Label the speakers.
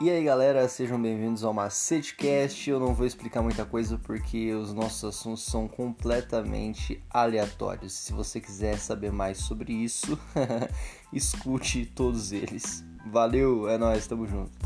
Speaker 1: E aí galera, sejam bem-vindos ao MaceteCast. Eu não vou explicar muita coisa porque os nossos assuntos são completamente aleatórios. Se você quiser saber mais sobre isso, escute todos eles. Valeu, é nóis, tamo junto.